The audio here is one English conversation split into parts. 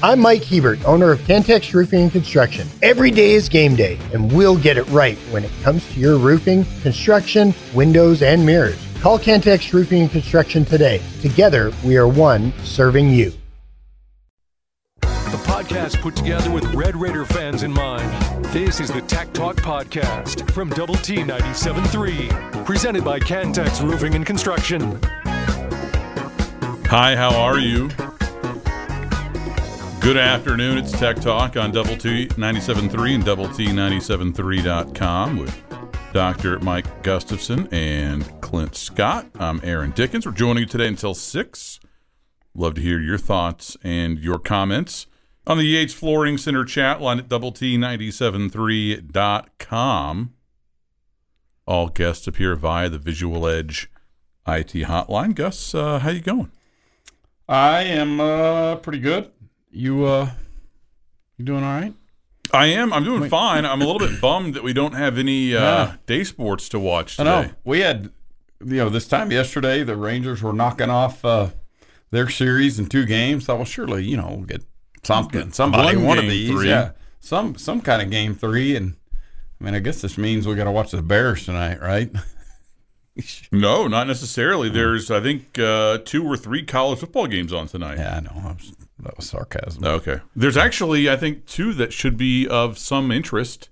I'm Mike Hebert, owner of Cantex Roofing and Construction. Every day is game day, and we'll get it right when it comes to your roofing, construction, windows, and mirrors. Call Cantex Roofing and Construction today. Together, we are one serving you. The podcast put together with Red Raider fans in mind. This is the Tech Talk Podcast from Double T 97.3, presented by Cantex Roofing and Construction. Hi, how are you? Good afternoon. It's Tech Talk on Double T 97.3 and Double T 97.3.com with Dr. Mike Gustafson and Clint Scott. I'm Aaron Dickens. We're joining you today until 6. Love to hear your thoughts and your comments on the Yates Flooring Center chat line at double T 97.3.com. All guests appear via the Visual Edge IT hotline. Gus, uh, how you going? I am uh, pretty good. You uh, you doing all right? I am. I'm doing Wait. fine. I'm a little bit bummed that we don't have any uh, Yeah. day sports to watch I today. know we had you know this time yesterday the Rangers were knocking off uh, their series in two games. Thought well surely you know we'll get something somebody One one, of these three. yeah some some kind of game three and I mean I guess this means we got to watch the Bears tonight right? No, not necessarily. There's, I think, uh, two or three college football games on tonight. yeah I know I was, that was sarcasm. Okay. There's actually, I think, two that should be of some interest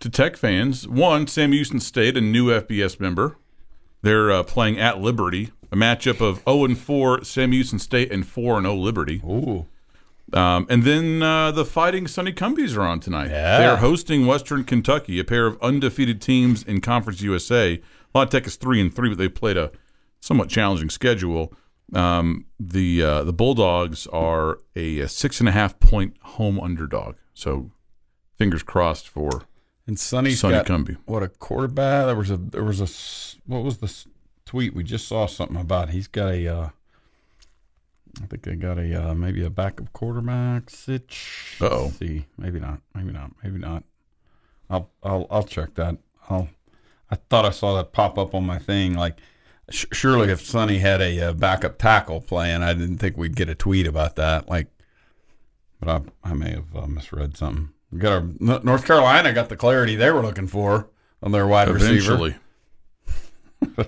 to Tech fans. One, Sam Houston State, a new FBS member. They're uh, playing at Liberty, a matchup of 0 and 4 Sam Houston State and 4 and 0 Liberty. Ooh Um, and then uh, the Fighting Sonny Cumbies are on tonight. Yeah. They're hosting Western Kentucky, a pair of undefeated teams in Conference USA. La Tech is three and three, but they played a somewhat challenging schedule. Um, the uh, the Bulldogs are a, six and a half point home underdog. So fingers crossed for and Sonny got Cumbie. what a quarterback. There was a there was a what was the tweet we just saw something about? He's got a uh, I think they got a uh, maybe a backup quarterback Uh-oh. see, maybe not, maybe not, maybe not. I'll I'll I'll check that. I'll. I thought I saw that pop up on my thing. Like, surely if Sonny had a uh, backup tackle playing, I didn't think we'd get a tweet about that. Like, but I I may have uh, misread something. We got our North Carolina got the clarity they were looking for on their wide receiver. eventually.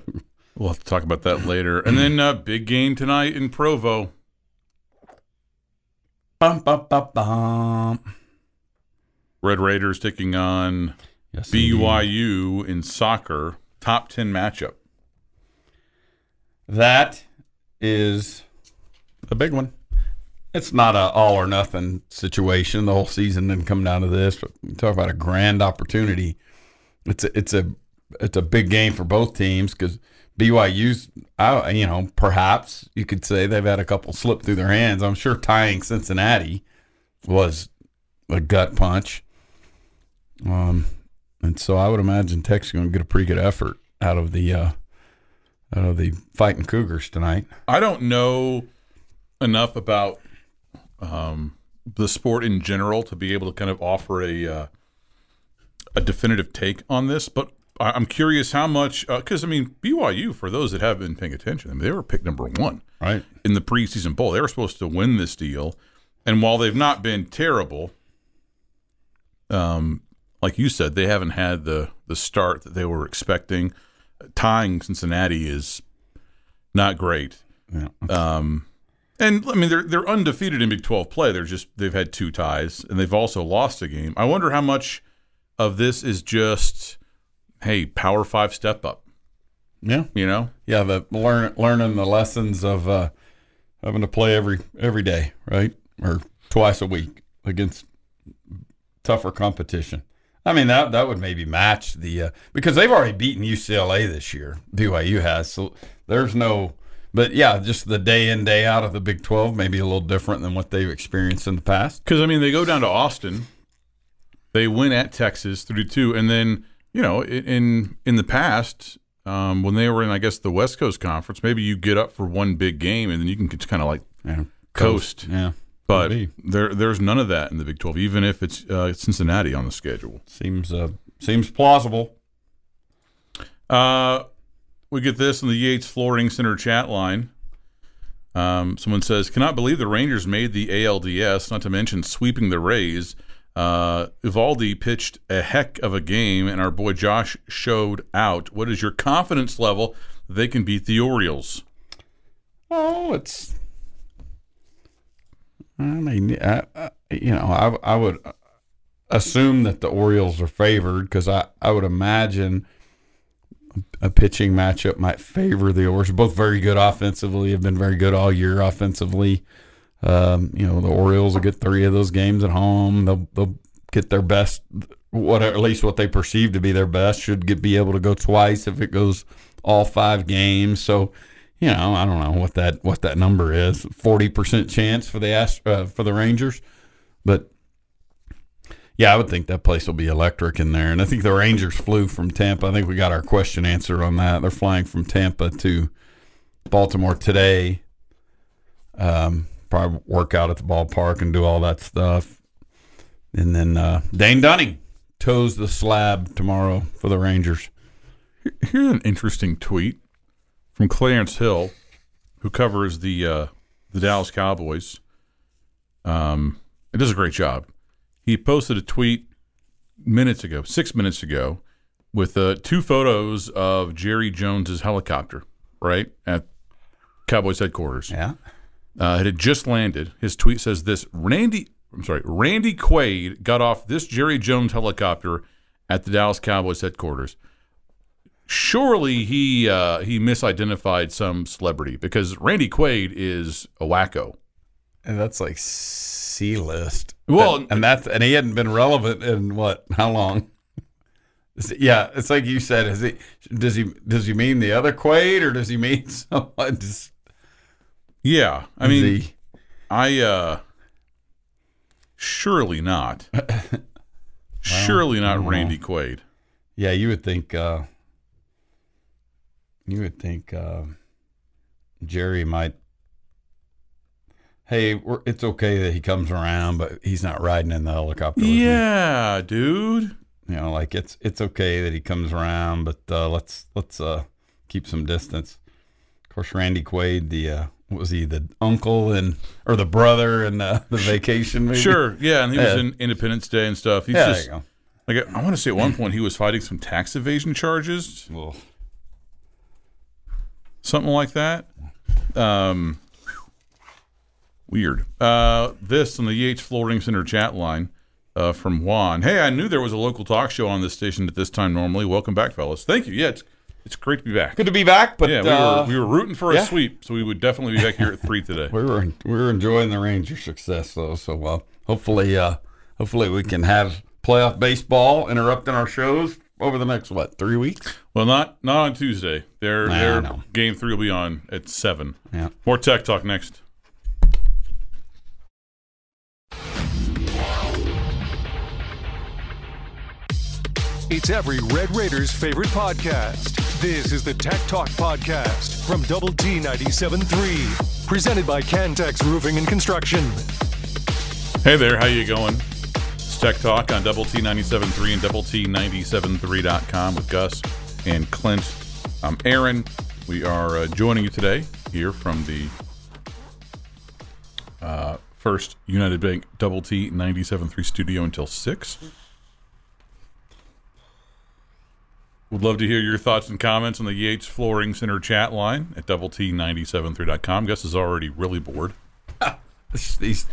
we'll have to talk about that later. And then uh, big game tonight in Provo. Bum, bum, bum, bum. Red Raiders taking on Yes, indeed. BYU in soccer. Top ten matchup. That is a big one. It's not a all or nothing situation. The whole season didn't come down to this, but talk about a grand opportunity. It's a, it's a it's a big game for both teams because BYU's, I, you know, perhaps you could say they've had a couple slip through their hands. I'm sure tying Cincinnati was a gut punch. Um, and so I would imagine Tech's going to get a pretty good effort out of the uh, of the fighting Cougars tonight. I don't know enough about um, the sport in general to be able to kind of offer a uh, a definitive take on this, but I'm curious how much because I mean BYU for those that have been paying attention, I mean they were picked number one Right. in the preseason bowl. They were supposed to win this deal, and while they've not been terrible, um, like you said, they haven't had the the start that they were expecting. Tying Cincinnati is not great. Yeah. Um, and I mean they're they're undefeated in Big Twelve play. They're just they've had two ties and they've also lost a game. I wonder how much of this is just hey Power Five step up. Yeah. You know, Yeah. The learn learning the lessons of uh, having to play every every day, right, or twice a week against tougher competition. I mean that that would maybe match the uh, because they've already beaten UCLA this year. BYU has, so there's no. But yeah, just the day in day out of the Big Twelve maybe a little different than what they've experienced in the past. because I mean they go down to Austin, they win at Texas three two, and then you know in in, the past. Um, when they were in, I guess, the West Coast Conference, maybe you get up for one big game and then you can just kind of like Yeah. coast. Yeah. But Could be. there, there's none of that in the Big 12, even if it's uh, Cincinnati on the schedule. Seems uh, seems plausible. Uh, we get this in the Yates Flooring Center chat line. Um, someone says, "Cannot believe the Rangers made the ALDS. Not to mention sweeping the Rays. Uh, Eovaldi pitched a heck of a game, and our boy Josh showed out. What is your confidence level that they can beat the Orioles?" Oh, it's. I mean, I, I, you know, I, I would assume that the Orioles are favored because I, I would imagine a pitching matchup might favor the Orioles. Both very good offensively, have been very good all year offensively. Um, you know, the Orioles will get three of those games at home. They'll they'll get their best, what at least what they perceive to be their best. Should get be able to go twice if it goes all five games. So, you know, I don't know what that what that number is. Forty percent chance for the Ast- uh, for the Rangers, but yeah, I would think that place will be electric in there. And I think the Rangers flew from Tampa. I think we got our question answered on that. They're flying from Tampa to Baltimore today. Um, probably work out at the ballpark and do all that stuff. And then uh, Dane Dunning toes the slab tomorrow for the Rangers. Here's an interesting tweet from Clarence Hill, who covers the uh, the Dallas Cowboys. Um, it does a great job. He posted a tweet minutes ago, six minutes ago, with uh, two photos of Jerry Jones's helicopter, right at Cowboys headquarters. Yeah. Uh, it had just landed. His tweet says this: Randy, I'm sorry, Randy Quaid got off this Jerry Jones helicopter at the Dallas Cowboys headquarters. Surely he uh, he misidentified some celebrity because Randy Quaid is a wacko. And that's like C list. Well, and, and that's and he hadn't been relevant in what? How long? Yeah, it's like you said. Is he does he does he mean the other Quaid or does he mean someone? Just, Yeah, I mean, he- I uh surely not. surely not Randy Quaid. yeah, you would think. uh You would think uh, Jerry might. Hey, we're, it's okay that he comes around, but he's not riding in the helicopter. Yeah, dude. you know like it's it's okay that he comes around but uh let's let's uh keep some distance of course randy quaid the uh was he the uncle and or the brother in uh, the vacation movie Sure, yeah, and he was Yeah. in Independence Day and stuff. He's yeah just like I want to say at one point he was fighting some tax evasion charges, Well, something like that. Um, weird. Uh, this on the Yates Flooring Center chat line uh, from Juan. Hey, I knew there was a local talk show on this station at this time. Normally, welcome back, fellas. Thank you. Yeah, it's it's great to be back. good to be back but Yeah, we uh, were we were rooting for a yeah. sweep, so we would definitely be back here at three today. we were we were enjoying the ranger success though so uh hopefully uh hopefully we can have playoff baseball interrupting our shows over the next what three weeks Well, not not on Tuesday. Their Nah, their know. game three will be on at seven. yeah More tech talk next. It's every Red Raiders favorite podcast. This is the Tech Talk Podcast from Double T 97.3. Presented by Cantex Roofing and Construction. Hey there, how you going? Tech Talk on Double T 97.3 and Double T 97.3.com with Gus and Clint. I'm Aaron. We are uh, joining you today here from the uh, first United Bank Double T 97.3 studio until 6. Would love to hear your thoughts and comments on the Yates Flooring Center chat line at double T973.com. Gus is already really bored. These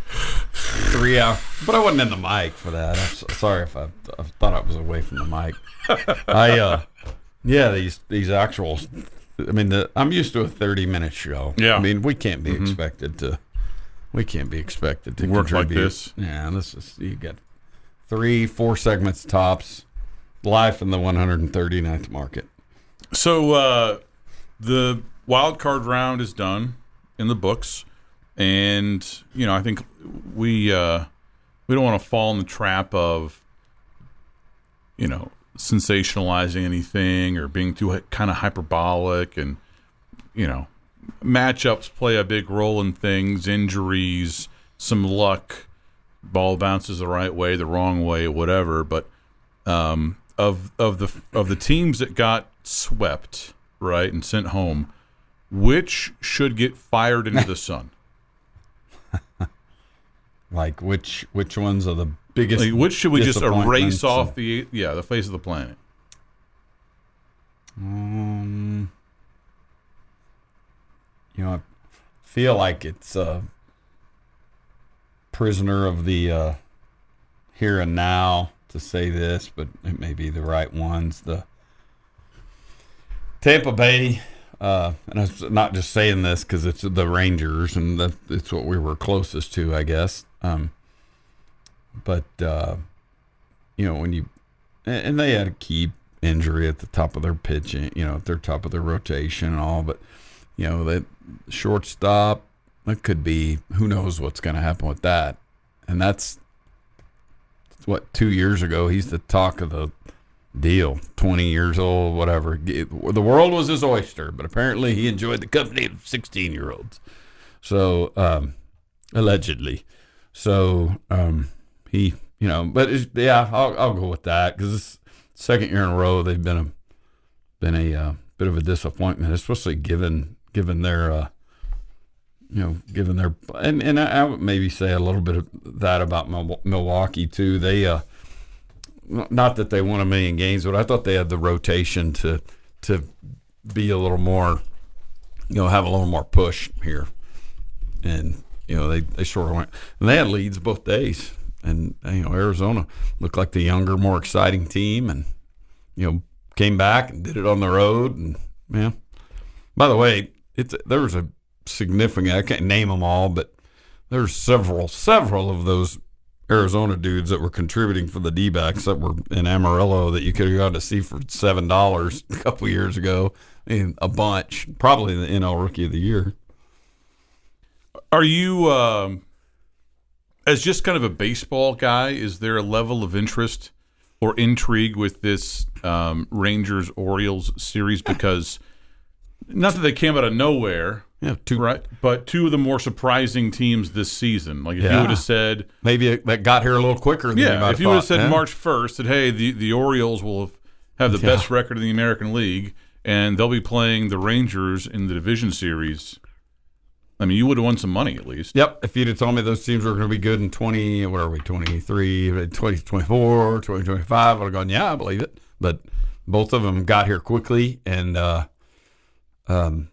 three hours. But I wasn't in the mic for that. I'm so, sorry if I, I thought I was away from the mic. I uh, yeah, these these actual. I mean, the, I'm used to a 30 minute show. Yeah. I mean, we can't be expected to. We can't be expected to Work like this. Yeah, this is you get three, four segments tops, live in the 139th market. So uh, the wild card round is done in the books, and you know I think we uh, we don't want to fall in the trap of you know sensationalizing anything or being too kind of hyperbolic, and you know matchups play a big role in things, injuries, some luck, ball bounces the right way, the wrong way, whatever, but um, of of the of the teams that got swept, right, and sent home, which should get fired into the sun? Like which which ones are the biggest? Like, which should we just erase off the yeah the face of the planet? Um, you know, I feel like it's a prisoner of the uh, here and now to say this, but it may be the right ones. The Tampa Bay, uh, and I'm not just saying this because it's the Rangers and that it's what we were closest to, I guess. Um, but uh, you know when you and and they had a key injury at the top of their pitching, you know, at their top of their rotation and all, but you know that shortstop that could be who knows what's going to happen with that, and that's what two years ago he's the talk of the deal. Twenty years old, whatever. The world was his oyster, but apparently he enjoyed the company of sixteen year olds. So um, allegedly, so um, he, you know, but yeah, I'll, I'll go with that because second year in a row they've been a been a uh, bit of a disappointment, especially given given their uh, you know given their and and I, I would maybe say a little bit of that about Milwaukee too. They uh, not that they won a million games, but I thought they had the rotation to to be a little more, you know, have a little more push here, and you know they they sort of went and they had leads both days, and you know Arizona looked like the younger, more exciting team, and you know came back and did it on the road, and yeah. By the way, it's there was a significant. I can't name them all, but there's several several of those Arizona dudes that were contributing for the D backs that were in Amarillo that you could have gone to see for seven dollars a couple years ago. I mean, a bunch, probably the NL Rookie of the Year. Are you, um, as just kind of a baseball guy, is there a level of interest or intrigue with this um, Rangers Orioles series? Because not that they came out of nowhere, Yeah, two right? But two of the more surprising teams this season. Like if you would have said, Maybe it, that got here a little quicker. Than yeah, if you would have said yeah. March first, that hey, the the Orioles will have, have the Yeah. best record in the American League, and they'll be playing the Rangers in the division series. I mean, you would have won some money at least. Yep. If you'd have told me those teams were going to be good in 20, what are we, 23, 2024, 2025, I would have gone, yeah, I believe it. But both of them got here quickly and uh, um,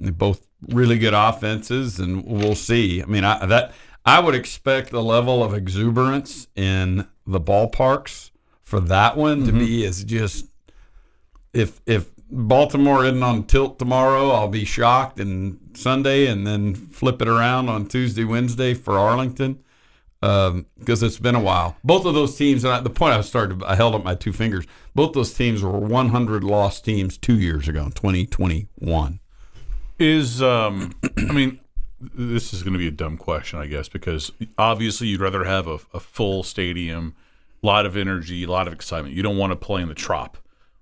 both really good offenses, and we'll see. I mean, I, that I would expect the level of exuberance in the ballparks for that one to be mm-hmm. is just if if Baltimore isn't on tilt tomorrow, I'll be shocked and Sunday, and then flip it around on Tuesday, Wednesday for Arlington um, because it's been a while. Both of those teams, and I, the point I started, I held up my two fingers. Both those teams were 100 lost teams two years ago, in 2021. Is um, I mean, this is going to be a dumb question, I guess, because obviously you'd rather have a, a full stadium, a lot of energy, a lot of excitement. You don't want to play in the trop,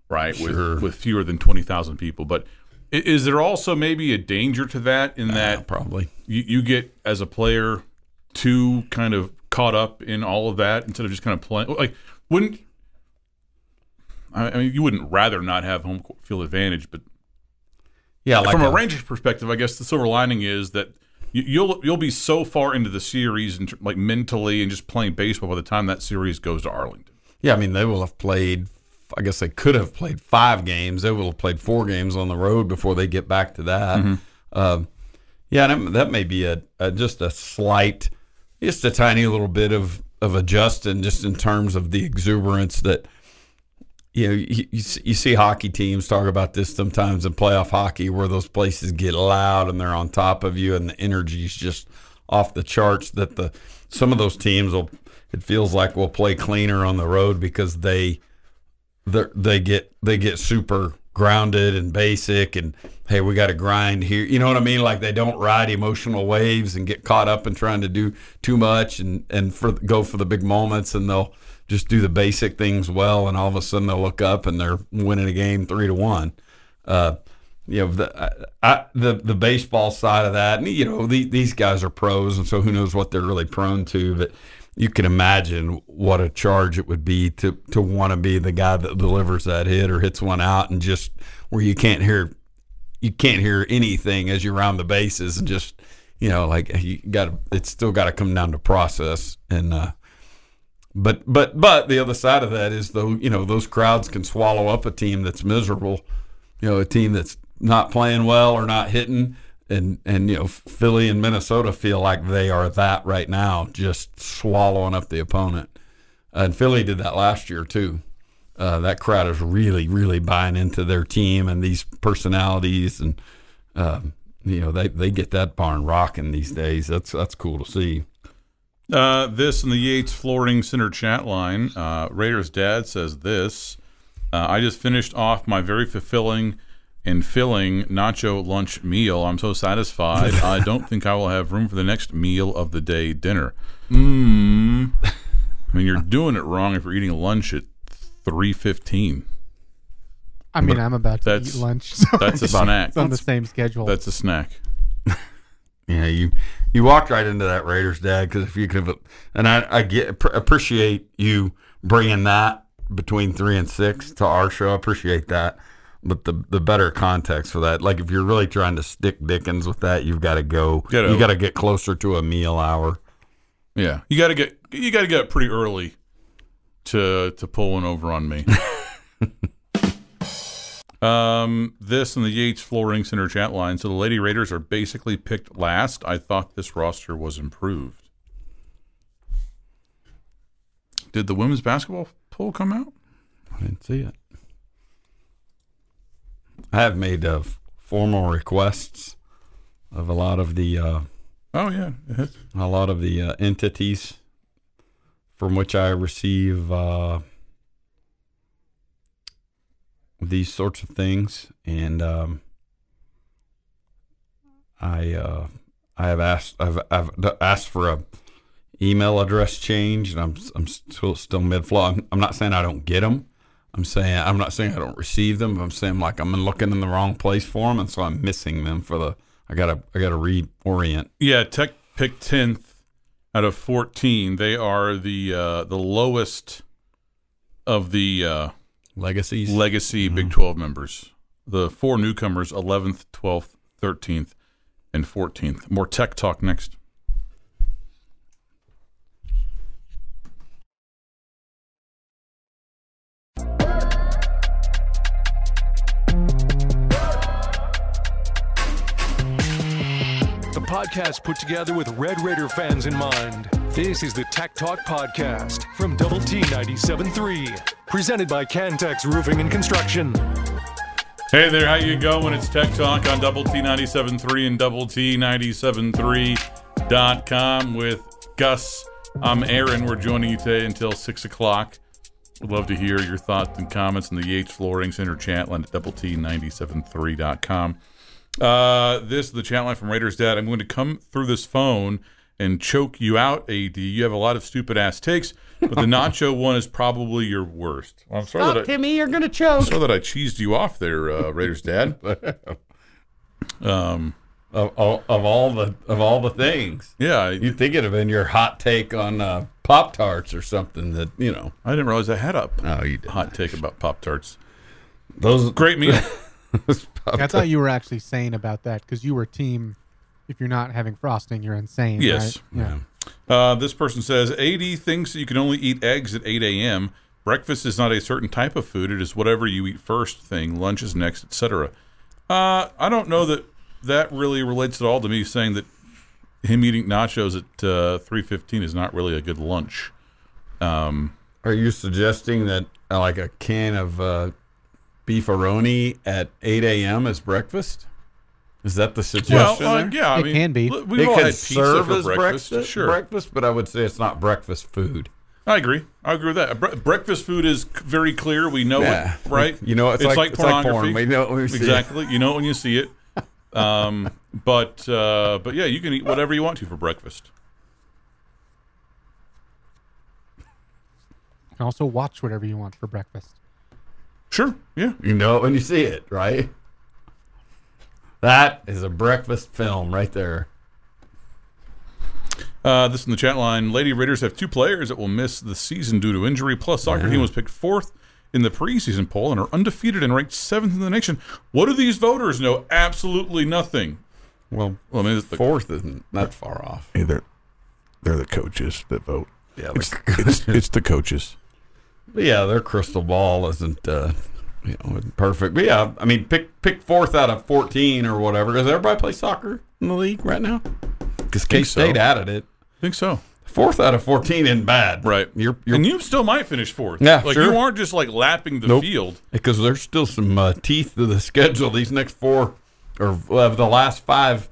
right? Sure. With with fewer than twenty thousand people. But i- is there also maybe a danger to that in that Probably. you, you get as a player too kind of caught up in all of that instead of just kind of playing like wouldn't I I mean you wouldn't rather not have home court field advantage, but Yeah, like from a, a- Rangers perspective, I guess the silver lining is that you, you'll you'll be so far into the series and like mentally and just playing baseball by the time that series goes to Arlington. Yeah, I mean, they will have played. I guess they could have played five games. They will have played four games on the road before they get back to that. Um, yeah, that, that may be a, a just a slight, just a tiny little bit of of adjusting, just in terms of the exuberance that you know. You, you, see- hockey teams talk about this sometimes in playoff hockey, where those places get loud and they're on top of you, and the energy's just off the charts. That the some of those teams will. It feels like will play cleaner on the road because they they get they get super grounded and basic and hey we got to grind here you know what i mean like they don't ride emotional waves and get caught up in trying to do too much and and for go for the big moments and they'll just do the basic things well and all of a sudden they'll look up and they're winning a game three to one. Uh you know the I, the the baseball side of that and you know the, these guys are pros and so who knows what they're really prone to but you can imagine what a charge it would be to to want to be the guy that delivers that hit or hits one out and just where you can't hear you can't hear anything as you round the bases and just you know like you got it's still got to come down to process and uh but but but the other side of that is though you know those crowds can swallow up a team that's miserable you know a team that's not playing well or not hitting and and you know Philly and Minnesota feel like they are that right now just swallowing up the opponent and Philly did that last year too uh, that crowd is really, really buying into their team and these personalities, and um, you know they, they get that barn rocking these days. That's that's cool to see. Uh, this in the Yates Flooring Center chat line. Uh, Raiders dad says this. Uh, I just finished off my very fulfilling and filling nacho lunch meal. I'm so satisfied. I don't think I will have room for the next meal of the day dinner. Mmm. I mean, you're doing it wrong if you're eating lunch at three fifteen. I mean, I'm about to That's- eat lunch. So That's a snack. It's on the same schedule. That's a snack. Yeah, you you walked right into that Raiders dad because if you could, have, and I I get appreciate you bringing that between three and six to our show. I appreciate that, but the the better context for that, like if you're really trying to stick Dickens with that, you've got to go. Get you got to get closer to a meal hour. Yeah, you got to get you got to get up pretty early to to pull one over on me. um, this and the Yates Flooring Center chat line. So the Lady Raiders are basically picked last. I thought this roster was improved. Did the women's basketball poll come out? I didn't see it. I have made uh, formal requests of a lot of the uh, Oh yeah, a lot of the uh, entities from which I receive uh, these sorts of things, and um, I uh, I have asked I've, I've asked for a email address change, and I'm I'm still still mid flow. I'm, I'm not saying I don't get them. I'm saying I'm not saying I don't receive them. I'm saying like I'm looking in the wrong place for them, and so I'm missing them for the. I gotta I gotta reorient. Yeah, Tech picked tenth out of fourteen. They are the uh, the lowest of the uh, Legacies. legacy mm-hmm. Big Twelve members. The four newcomers: eleventh, twelfth, thirteenth, and fourteenth. More tech talk next. Podcast put together with Red Raider fans in mind. This is the Tech Talk Podcast from Double T 97.3, presented by Cantex Roofing and Construction. Hey there, how you going? It's Tech Talk on Double T 97.3 and Double T 97.3.com with Gus. I'm Aaron. We're joining you today until 6 o'clock. We'd love to hear your thoughts and comments in the Yates Flooring Center chat line at Double T 97.3.com. Uh, this is the chat line from Raiders Dad. I'm going to come through this phone and choke you out, AD. You have a lot of stupid ass takes, but the nacho one is probably your worst. I'm sorry that I, Timmy, you're gonna choke. sorry that I cheesed you off there, uh, Raiders Dad. Um, of, of, of all the of all the things. yeah, You'd think it'd have been your hot take on uh, Pop Tarts or something that you know. I didn't realize I had a you did. hot take about Pop Tarts. Those Great meal. I thought you were actually saying about that because you were team. If you're not having frosting, you're insane. Yes. Right? Yeah. Uh, this person says AD thinks that you can only eat eggs at 8 a.m. Breakfast is not a certain type of food. It is whatever you eat first thing. Lunch is next, etc. Uh, I don't know that that really relates at all to me saying that him eating nachos at uh, 3:15 is not really a good lunch. Um, Are you suggesting that uh, like a can of uh, beefaroni at 8 a.m. as breakfast? Is that the well, suggestion? uh, there? yeah, I It mean, can be. We've it all could had pizza serve for as breakfast. breakfast, Sure, breakfast, but I would say it's not breakfast food. I agree. I agree with that. Bre- breakfast food is c- very clear. We know Yeah. it, right? You know, it's, like, it's like porn. We know it when we see it. exactly. You know it when you see it. Um, but uh, but yeah, you can eat whatever you want to for breakfast. You can also watch whatever you want for breakfast. Sure. Yeah. You know it when you see it, right? That is a breakfast film right there. Uh, this in the chat line. Lady Raiders have two players that will miss the season due to injury. Plus, soccer team was picked fourth in the preseason poll and are undefeated and ranked seventh in the nation. What do these voters know? Absolutely nothing. Well, Well, I mean, the- fourth isn't that far off. Hey, they're they're the coaches that vote. Yeah, It's it's, it's the coaches. But yeah, their crystal ball isn't uh, you know perfect. But yeah, I mean, pick pick fourth out of fourteen or whatever. Does everybody play soccer in the league right now? Because K Think so. State added it. I think so. Fourth out of fourteen isn't bad, Right. You're you're and you still might finish fourth. Yeah, like sure. you aren't just like lapping the Nope. field. because there's still some uh, teeth to the schedule. These next four or of the last five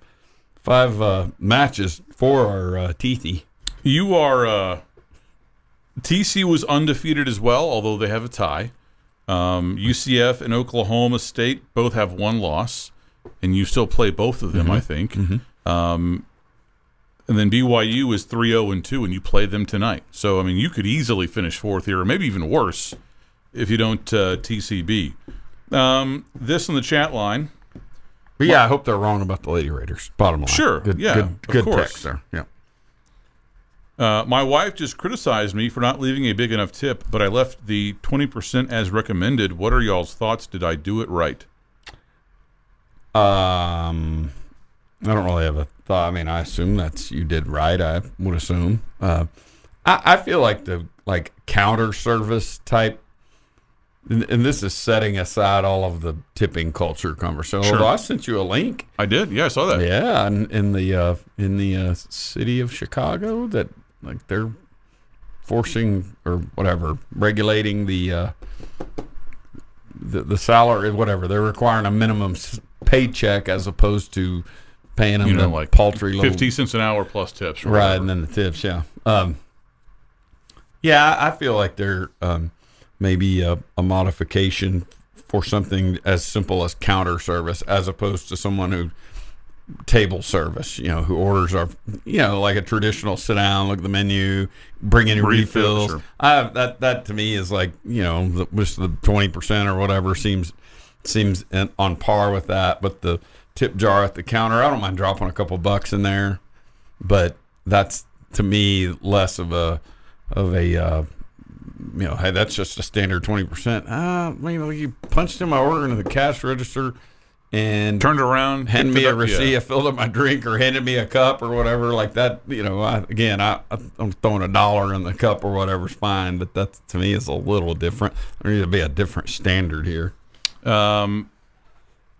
five uh, matches, four are uh, teethy. You are. TC was undefeated as well, although they have a tie. Um, UCF and Oklahoma State both have one loss, and you still play both of them, Mm-hmm. I think. Um, and then BYU is 3 0 and 2, and you play them tonight. So, I mean, you could easily finish fourth here, or maybe even worse if you don't uh, TCB. Um, this in the chat line. But yeah, I hope they're wrong about the Lady Raiders. Bottom line, Sure, good, yeah, good, of good course. text there. Yeah. Uh, my wife just criticized me for not leaving a big enough tip, but I left the 20% as recommended. What are y'all's thoughts? Did I do it right? Um, I don't really have a thought. I mean, I assume that's you did right. I would assume. Uh, I, I feel like the like counter service type, and, this is setting aside all of the tipping culture conversation. Sure. Although I sent you a link. I did. Yeah, I saw that. Yeah, in, in the uh, in the uh, city of Chicago, that like they're forcing or whatever regulating the uh, the the salary, whatever they're requiring a minimum paycheck as opposed to paying them You know, the like paltry little 50 cents an hour plus tips. right, whatever. and then the tips. Yeah, um, yeah, I I feel like they're um, maybe a, a modification for something as simple as counter service, as opposed to someone who table service. You know, who orders our, you know, like a traditional sit down, look at the menu, bring in refills. sure. I, that that to me is like you know, the, just the twenty percent or whatever seems seems in, on par with that. But the tip jar at the counter, I don't mind dropping a couple bucks in there but that's to me less of a of a uh, you know hey that's just a standard 20% ah you know you punched in my order into the cash register and Turned around. handed me a receipt. I filled up my drink or handed me a cup or whatever like that you know I, again I, I'm throwing a dollar in the cup or whatever's fine but that to me is a little different there needs to be a different standard here Um,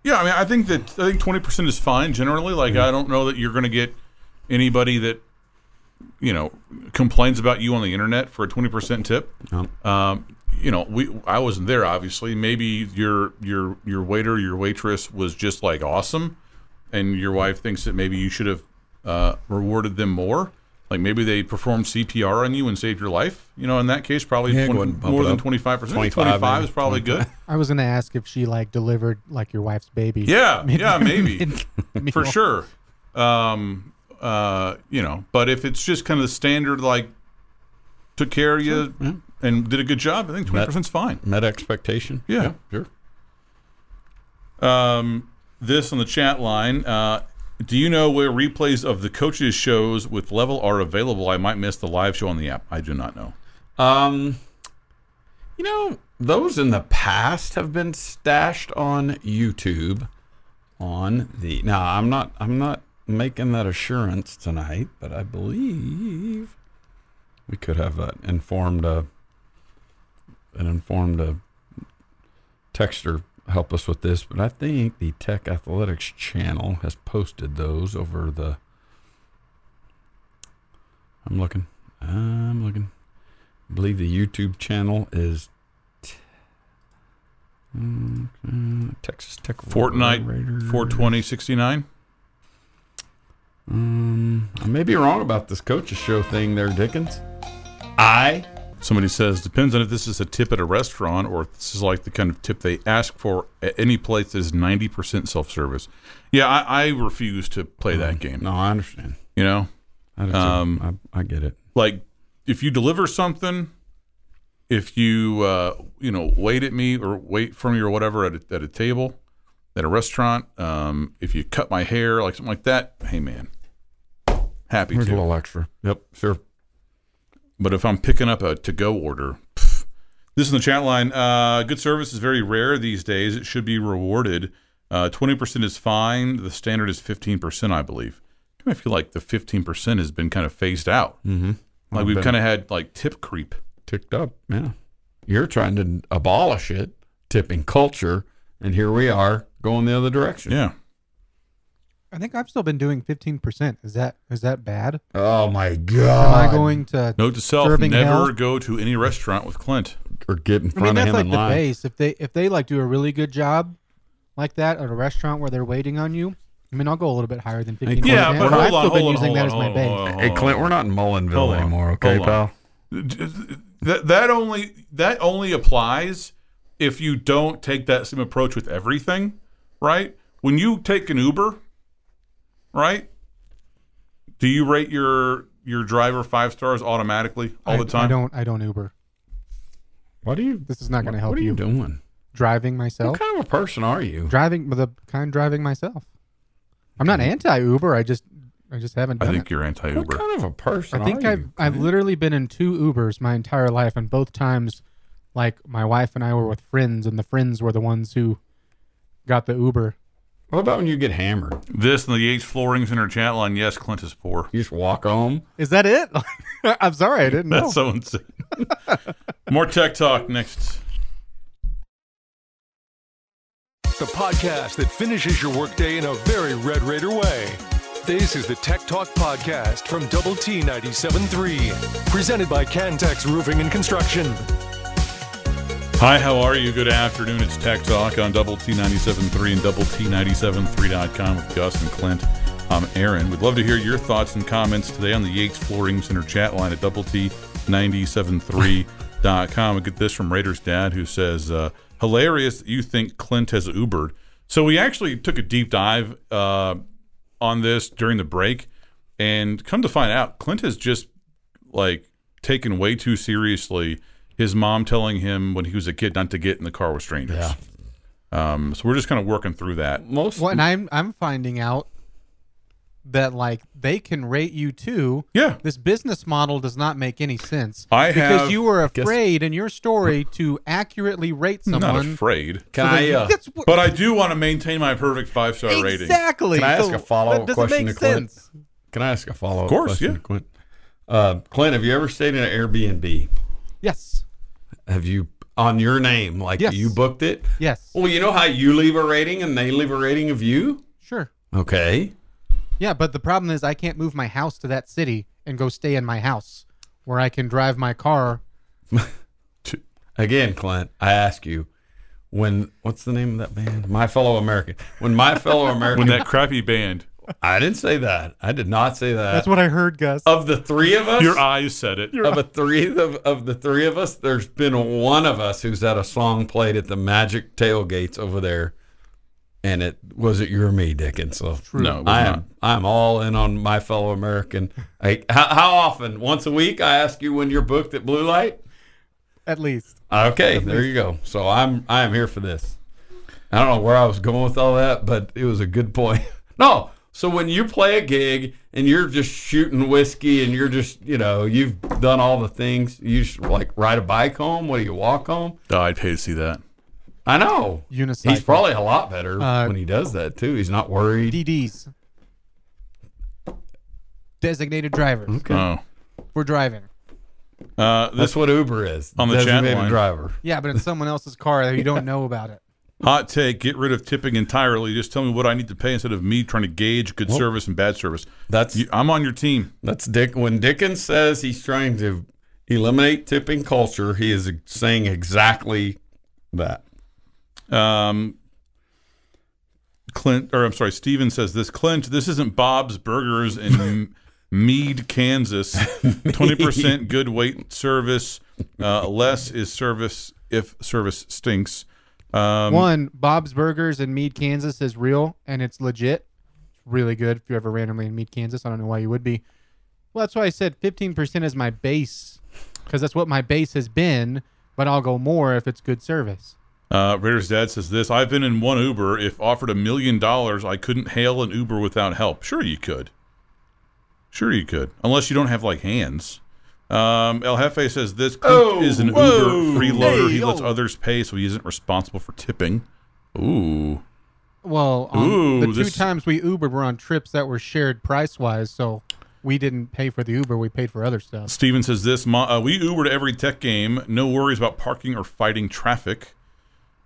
yeah, I mean, I think that I think twenty percent is fine generally. Like, Mm-hmm. I don't know that you're going to get anybody that you know complains about you on the internet for a twenty percent tip. No. Um, you know, we I wasn't there obviously. Maybe your your your waiter, your waitress was just like awesome, and your wife thinks that maybe you should have uh, rewarded them more. Like maybe they performed CPR on you and saved your life. You know, in that case, probably Yeah, 20 ahead and bump more than twenty five percent. 25 Twenty five is probably good. I was gonna ask if she like delivered like your wife's baby. Yeah, Mid- yeah, maybe mid- for sure. Um, uh, you know, but if it's just kind of the standard, like took care of you and did a good job, I think twenty percent's fine. met expectation Yeah. sure Um, this on the chat line. Uh, do you know where replays of the coaches' shows with level are available? I might miss the live show on the app. I do not know. Um, you know, those in the past have been stashed on YouTube. On the now, I'm not. I'm not making that assurance tonight, but I believe we could have uh, informed uh, an informed uh, texter help us with this. But I think the Tech Athletics channel has posted those over the. I'm looking. I'm looking. I believe the YouTube channel is t- mm, Texas Tech Fortnite Raiders. 420 69. Um, I may be wrong about this coaches show thing there, Dickens. I Somebody says depends on if this is a tip at a restaurant or if this is like the kind of tip they ask for at any place that is ninety percent self service. Yeah, I, I refuse to play that game. no, I understand. You know, I. Um, I, I get it. like if you deliver something, if you uh, you know wait at me or wait for me or whatever at a, at a table, at a restaurant, um, if you cut my hair like something like that, hey man, happy Here's a little extra. Yep, sure. But if I'm picking up a to go order, pff, This is the chat line. Uh, good service is very rare these days. It should be rewarded. Uh, Twenty percent is fine. The standard is fifteen percent, I believe. I feel like the fifteen percent has been kind of phased out. Mm-hmm. Like we've kind of had like tip creep. ticked up. Yeah. You're trying to abolish it, tipping culture, and here we are going the other direction. Yeah. I think I've still been doing 15%. Is that is that bad? Oh my god! Am god. I going to Note to self: never hell? go to any restaurant with Clint. or get in front I mean, of that's him like in the line? base. If they if they like do a really good job like that at a restaurant where they're waiting on you, I mean, I'll go a little bit higher than 15%. Yeah, but I've hold on, still been hold on, using that on, as my base. on, hold on, Hey Clint, we're not in Mullinville anymore, okay, hold on. pal? That that only that only applies if you don't take that same approach with everything, right? When you take an Uber, right? Do you rate your your driver five stars automatically all I, the time? I don't. I don't Uber. What are you This is not going to help. what are you you. doing? Driving myself. What kind of a person are you? Driving the kind driving myself. I'm not mm-hmm. anti Uber. I just I just haven't I think it. you're anti Uber. What Uber. kind of a person I think are I've you? I've literally been in two Ubers my entire life, and both times, like my wife and I were with friends, and the friends were the ones who got the Uber. What about when you get hammered? This and the Yates Flooring Center chat line. Yes, Clint is poor. You just walk home. Is that it? I'm sorry, I didn't know. That's someone said. More tech talk next. The podcast that finishes your workday in a very Red Raider way. This is the Tech Talk Podcast from Double T 97.3, presented by Cantex Roofing and Construction. Hi, how are you? Good afternoon. It's Tech Talk on Double T 97.3 and Double T 97.3.com with Gus and Clint. I'm Aaron. We'd love to hear your thoughts and comments today on the Yates Flooring Center chat line at Double T 97.3.com. We get this from Raiders Dad who says, uh, hilarious that you think Clint has Ubered. So we actually took a deep dive uh, on this during the break, and come to find out, Clint has just like taken way too seriously his mom telling him when he was a kid not to get in the car with strangers. Yeah. Um, so we're just kind of working through that. Most Well, and I'm I'm finding out that like they can rate you too. Yeah. This business model does not make any sense. I because have- you were guess- afraid in your story to accurately rate I'm someone. not afraid, can so I uh, that's what- but I do want to maintain my perfect five star rating. exactly. Can I ask So a follow-up question make to Clint? sense. can I ask a follow up question? Of course, question yeah. to Clint? Uh, Clint, have you ever stayed in an Airbnb? Yes. Have you on your name? Like Yes. you booked it? Yes. Well, you know how you leave a rating and they leave a rating of you? Sure. Okay. Yeah, but the problem is I can't move my house to that city and go stay in my house where I can drive my car. Again, Clint, I ask you, when what's the name of that band? My fellow American. When my fellow American, When that crappy band, I didn't say that. I did not say that. That's what I heard, Gus. of the three of us, your eyes said it. of a three of, of the three of us, there's been one of us who's had a song played at the Magic tailgates over there, and it was it you or me, Dickens. So No, it was I not. am I'm all in on my fellow American. I, how, how often? Once a week? I ask you when you're booked at Blue Light. At least. Okay, there you go. So I'm I am here for this. I don't know where I was going with all that, but it was a good point. no, so when you play a gig and you're just shooting whiskey and you're just you know you've done all the things, you should like ride a bike home. What do you walk home? Oh, I'd pay to see that. I know. Unicycle. He's probably a lot better Uh, when he does that too. He's not worried. DDs. Designated driver Oh, for driving. uh, this That's what Uber is. On the Designated driver. Yeah, but it's someone else's car that you don't know about it. Hot take: get rid of tipping entirely. Just tell me what I need to pay instead of me trying to gauge good service and bad service. That's You, I'm on your team. That's Dick. When Dickens says he's trying to eliminate tipping culture, he is saying exactly that. Um, Clint, or I'm sorry, Steven says this. Clint, this isn't Bob's Burgers in Meade, Kansas. Twenty percent good weight service. Uh, less is service if service stinks. Um, One, Bob's Burgers in Meade, Kansas is real and it's legit. It's really good if you're ever randomly in Meade, Kansas. I don't know why you would be. Well, that's why I said 15% is my base because that's what my base has been, but I'll go more if it's good service. Uh, Raiders dad says this. I've been in one Uber. If offered a million dollars, I couldn't hail an Uber without help. Sure, you could. Sure, you could, unless you don't have like hands. Um, El Jefe says this Oh, is an whoa. Uber freeloader. Hey, he lets yo. others pay, so he isn't responsible for tipping. Ooh. Well, um, Ooh, the two this- times we Ubered were on trips that were shared price wise, so we didn't pay for the Uber. We paid for other stuff. Steven says this. Mo- uh, we Uber to every tech game. No worries about parking or fighting traffic.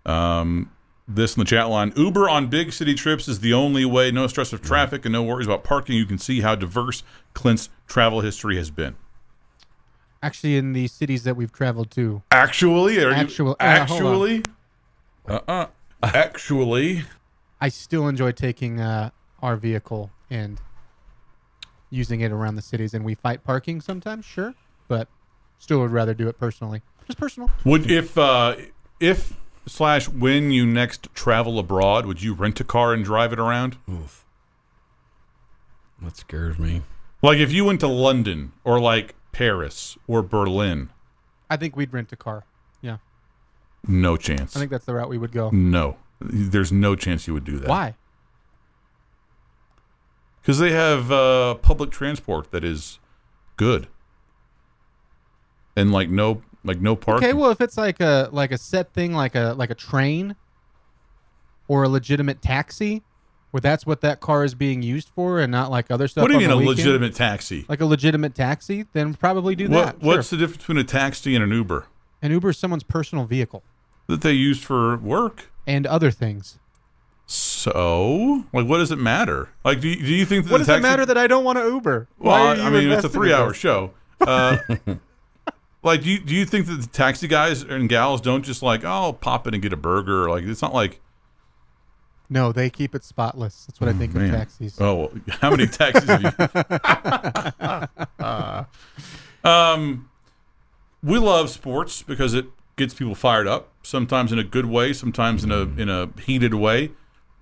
Um, this in the chat line. Uber on big city trips is the only way. No stress of traffic and no worries about parking. You can see how diverse Clint's travel history has been. Actually, in the cities that we've traveled to, Actually, are Actual- you uh, actually? Uh uh Actually, I still enjoy taking uh, our vehicle and using it around the cities. And we fight parking sometimes, sure, but still would rather do it personally. Just personal. would if uh, if slash when you next travel abroad, would you rent a car and drive it around? Oof. That scares me. Like if you went to London or like Paris or Berlin, I think we'd rent a car. Yeah, no chance. I think that's the route we would go. no, there's no chance you would do that. Why? Because they have uh, public transport that is good, and like no like no parking. Okay, well, if it's like a like a set thing, like a like a train, or a legitimate taxi, where that's what that car is being used for, and not like other stuff. what do you mean a weekend, legitimate taxi? Like a legitimate taxi, then probably do What that. what's sure. the difference between a taxi and an Uber An Uber is someone's personal vehicle that they use for work? and other things. So, like, what does it matter? Like, do you, do you think that What does it matter that I don't want to Uber? Well, I mean, it's a three-hour show. Uh, like, do you, do you think that the taxi guys and gals don't just like, oh, I'll pop in and get a burger? Like, it's not like, No, they keep it spotless. That's what I think man. of taxis. oh, how many taxis have you? um, we love sports because it gets people fired up. Sometimes in a good way, sometimes in a in a heated way.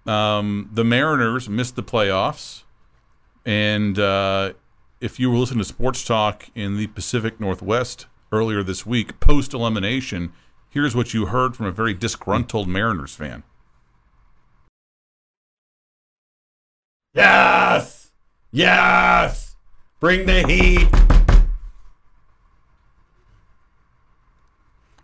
Um, the Mariners missed the playoffs, and uh, if you were listening to Sports Talk in the Pacific Northwest earlier this week, post elimination, here's what you heard from a very disgruntled Mariners fan. Yes! Yes! Bring the heat!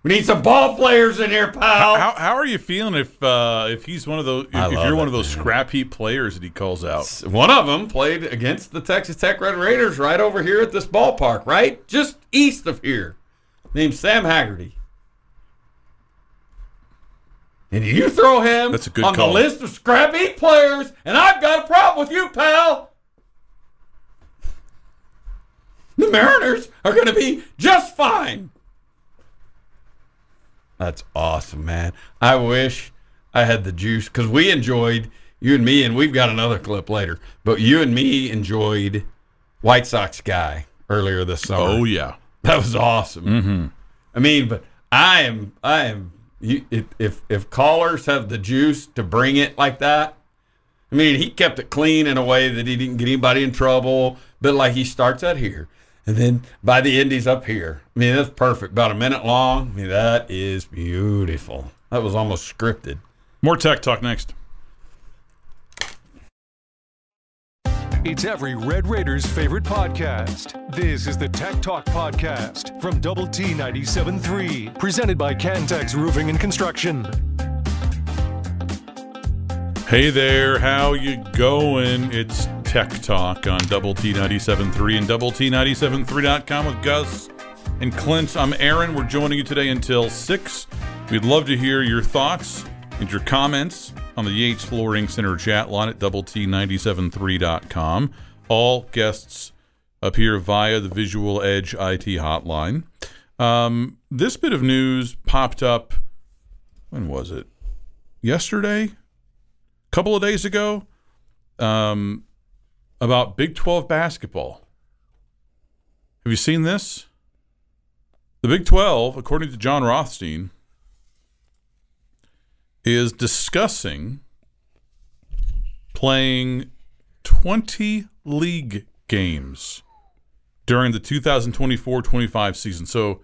We need some ball players in here, pal. How, how are you feeling if uh, if he's one of those if, if you're one of those man. scrap heap players that he calls out? One of them played against the Texas Tech Red Raiders right over here at this ballpark, right? Just east of here. Named Sam Haggerty. And you throw him That's a good on call. the list of scrap heap players, and I've got a problem with you, pal. The Mariners are going to be just fine. That's awesome, man. I wish I had the juice because we enjoyed you and me, and we've got another clip later. But you and me enjoyed White Sox guy earlier this summer. Oh yeah, That was awesome. Mm-hmm. I mean, but I am, I am. You, if, if if callers have the juice to bring it like that, I mean, he kept it clean in a way that he didn't get anybody in trouble. But like he starts out here, and then by the end he's up here. I mean, that's perfect. About a minute long. I mean, that is beautiful. That was almost scripted. more tech talk next. It's every Red Raiders favorite podcast. This is the Tech Talk Podcast from Double T 97.3, presented by Cantex Roofing and Construction. Hey there, how you going? It's Tech Talk on Double T 97.3 and Double T973.com with Gus and Clint. I'm Aaron. We're joining you today until 6. We'd love to hear your thoughts and your comments on the Yates Flooring Center chat line at Double T973.com. All guests appear via the Visual Edge IT hotline. Um, this bit of news popped up, when was it? Yesterday? A couple of days ago um, about Big 12 basketball. Have you seen this? The Big 12, according to Jon Rothstein, is discussing playing 20 league games during the 2024-25 season. So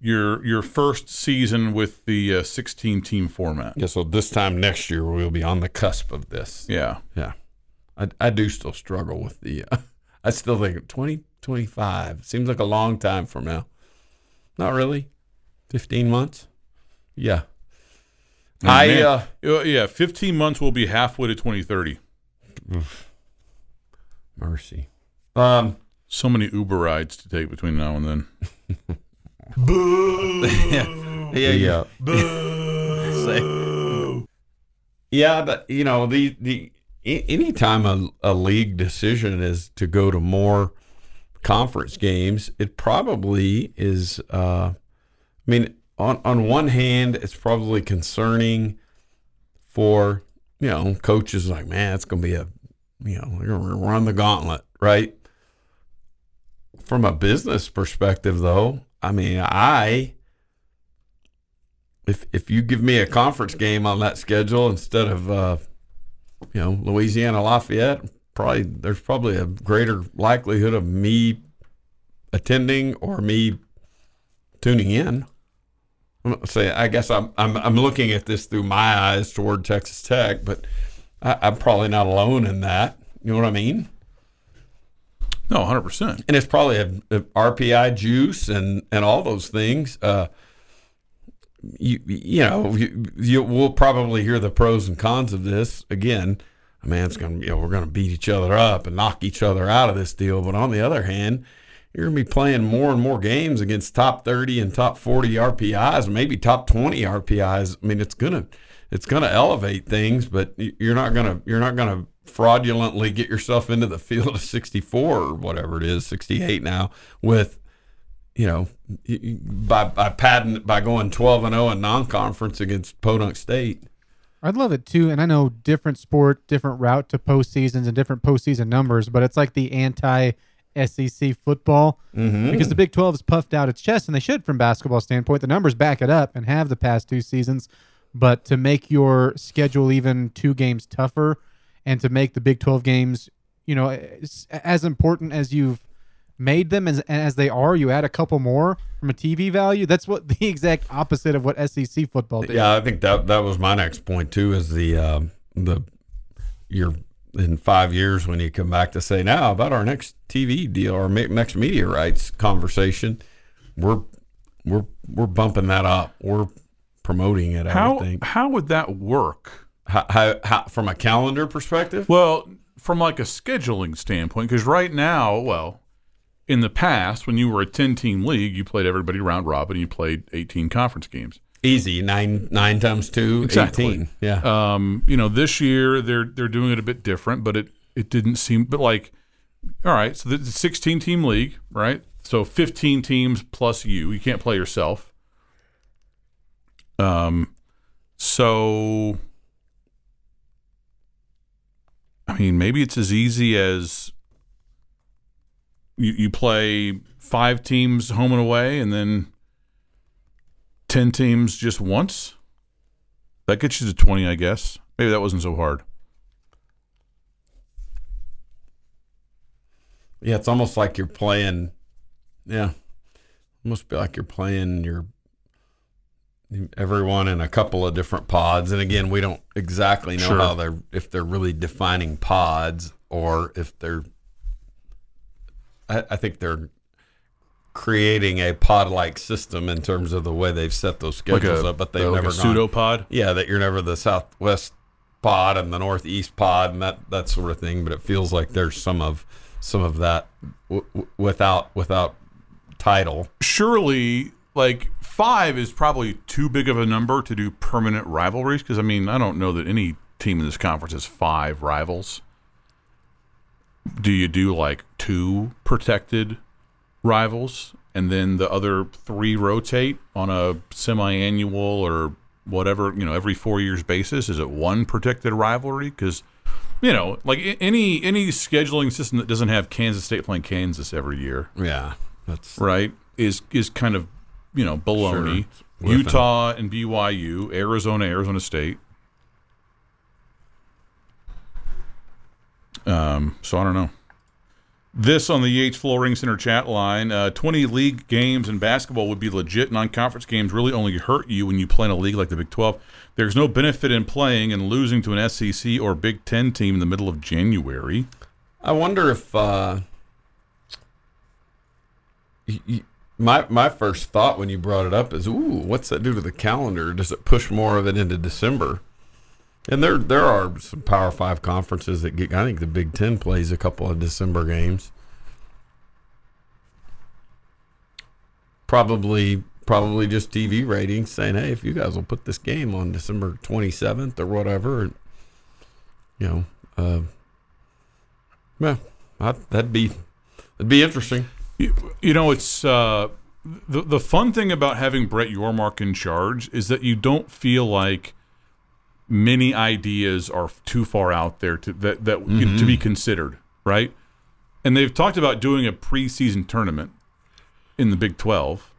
your your first season with the uh, 16 team format. Yeah. So this time next year we'll be on the cusp of this. Yeah. Yeah. I, I do still struggle with the. Uh, I still think 2025 Seems like a long time from now. Not really. 15 months? Yeah. I Man, uh uh, yeah, 15 months will be halfway to 2030. mercy. Um So many Uber rides to take between now and then. Boo. yeah, yeah. Say- yeah, but you know, the the a- anytime a, a league decision is to go to more conference games, it probably is. Uh, I mean, on on one hand, it's probably concerning for you know coaches like, man, it's going to be a you know we're going to run the gauntlet, right? From a business perspective, though, I mean, I if if you give me a conference game on that schedule instead of uh, you know Louisiana Lafayette, probably there's probably a greater likelihood of me attending or me tuning in. Say I guess I'm I'm I'm looking at this through my eyes toward Texas Tech, but I, I'm probably not alone in that. You know what I mean? No, 100%. and it's probably a, a RPI juice and and all those things. Uh, you you know you, you will probably hear the pros and cons of this again. I mean, it's gonna you know we're gonna beat each other up and knock each other out of this deal. But on the other hand, you're gonna be playing more and more games against top thirty and top forty RPIs, maybe top twenty RPIs. I mean, it's gonna it's gonna elevate things, but you're not gonna you're not gonna fraudulently get yourself into the field of 64 or whatever it is 68 now with you know by by padding by going 12 and 0 in non-conference against Podunk State I'd love it too, and I know different sport, different route to postseasons and different postseason numbers, but it's like the anti SEC football because the Big Twelve has puffed out its chest, and they should from basketball standpoint. The numbers back it up and have the past two seasons, but to make your schedule even two games tougher, and to make the Big Twelve games, you know, as, as important as you've made them as as they are, you add a couple more from a TV value. That's what the exact opposite of what SEC football did. Yeah, I think that that was my next point too. Is the um, the you're in five years when you come back to say now about our next TV deal or next media rights conversation, we're we're we're bumping that up. We're promoting it. I How would think. how would that work? How, how, how, from a calendar perspective? Well, from like a scheduling standpoint, because right now, well, in the past, when you were a ten-team league, you played everybody round robin. You played eighteen conference games. Easy nine nine times two, Exactly. 18. Yeah. Um, you know, this year they're they're doing it a bit different, but it it didn't seem. But like, all right, so the sixteen-team league, right? So fifteen teams plus you. You can't play yourself. Um, so I mean, maybe it's as easy as you you play five teams home and away, and then ten teams just once. That gets you to twenty, I guess. Maybe that wasn't so hard. Yeah, it's almost like you're playing. Yeah, almost be like you're playing your everyone in a couple of different pods. And again, we don't exactly know Sure. how they're if they're really defining pods or if they're. I, I think they're creating a pod-like system in terms of the way they've set those Like schedules a, up, but they've like never a pseudopod. yeah, that you're never the Southwest pod and the Northeast pod and that that sort of thing. But it feels like there's some of some of that w- w- without without title. surely like five is probably too big of a number to do permanent rivalries because I mean I don't know that any team in this conference has five rivals. Do you do like two protected rivals and then the other three rotate on a semi-annual or whatever you know every four years basis? Is it one protected rivalry? Because you know like any any scheduling system that doesn't have Kansas State playing Kansas every year Yeah, that's right is is kind of you know baloney. Sure. Utah and BYU, Arizona, Arizona State. Um, so I don't know. This on the Yates Flooring Center chat line: uh, Twenty league games in basketball would be legit. Non-conference games really only hurt you when you play in a league like the Big Twelve. There's no benefit in playing and losing to an SEC or Big Ten team in the middle of January. I wonder if uh, my my first thought when you brought it up is, ooh, what's that do to the calendar? Does it push more of it into December? And there there are some Power Five conferences that get. I think the Big Ten plays a couple of December games. Probably probably just TV ratings saying, hey, if you guys will put this game on December twenty seventh or whatever, you know, uh, yeah, I, that'd be that'd be interesting. You, you know, it's uh, the the fun thing about having Brett Yormark in charge is that you don't feel like many ideas are too far out there to that that to be mm-hmm. considered, right? And they've talked about doing a preseason tournament in the Big Twelve.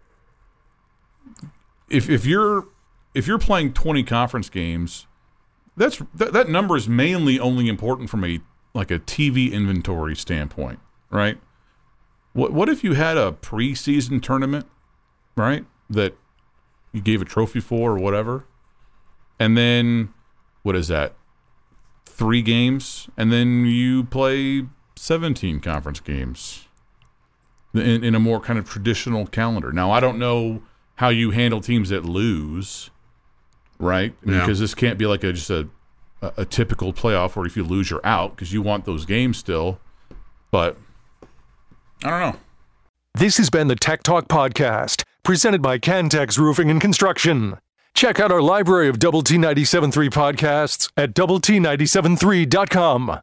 If if you're if you're playing twenty conference games, that's that, that number is mainly only important from a like a TV inventory standpoint, right? What what if you had a preseason tournament, right? That you gave a trophy for or whatever, and then what is that? Three games, and then you play seventeen conference games in, in a more kind of traditional calendar. Now I don't know how you handle teams that lose, right? Yeah. Because this can't be like a just a a, a typical playoff where if you lose you're out because you want those games still, but. I don't know. This has been the Tech Talk Podcast, presented by Cantex Roofing and Construction. Check out our library of Double T 97.3 podcasts at Double T 97.3.com.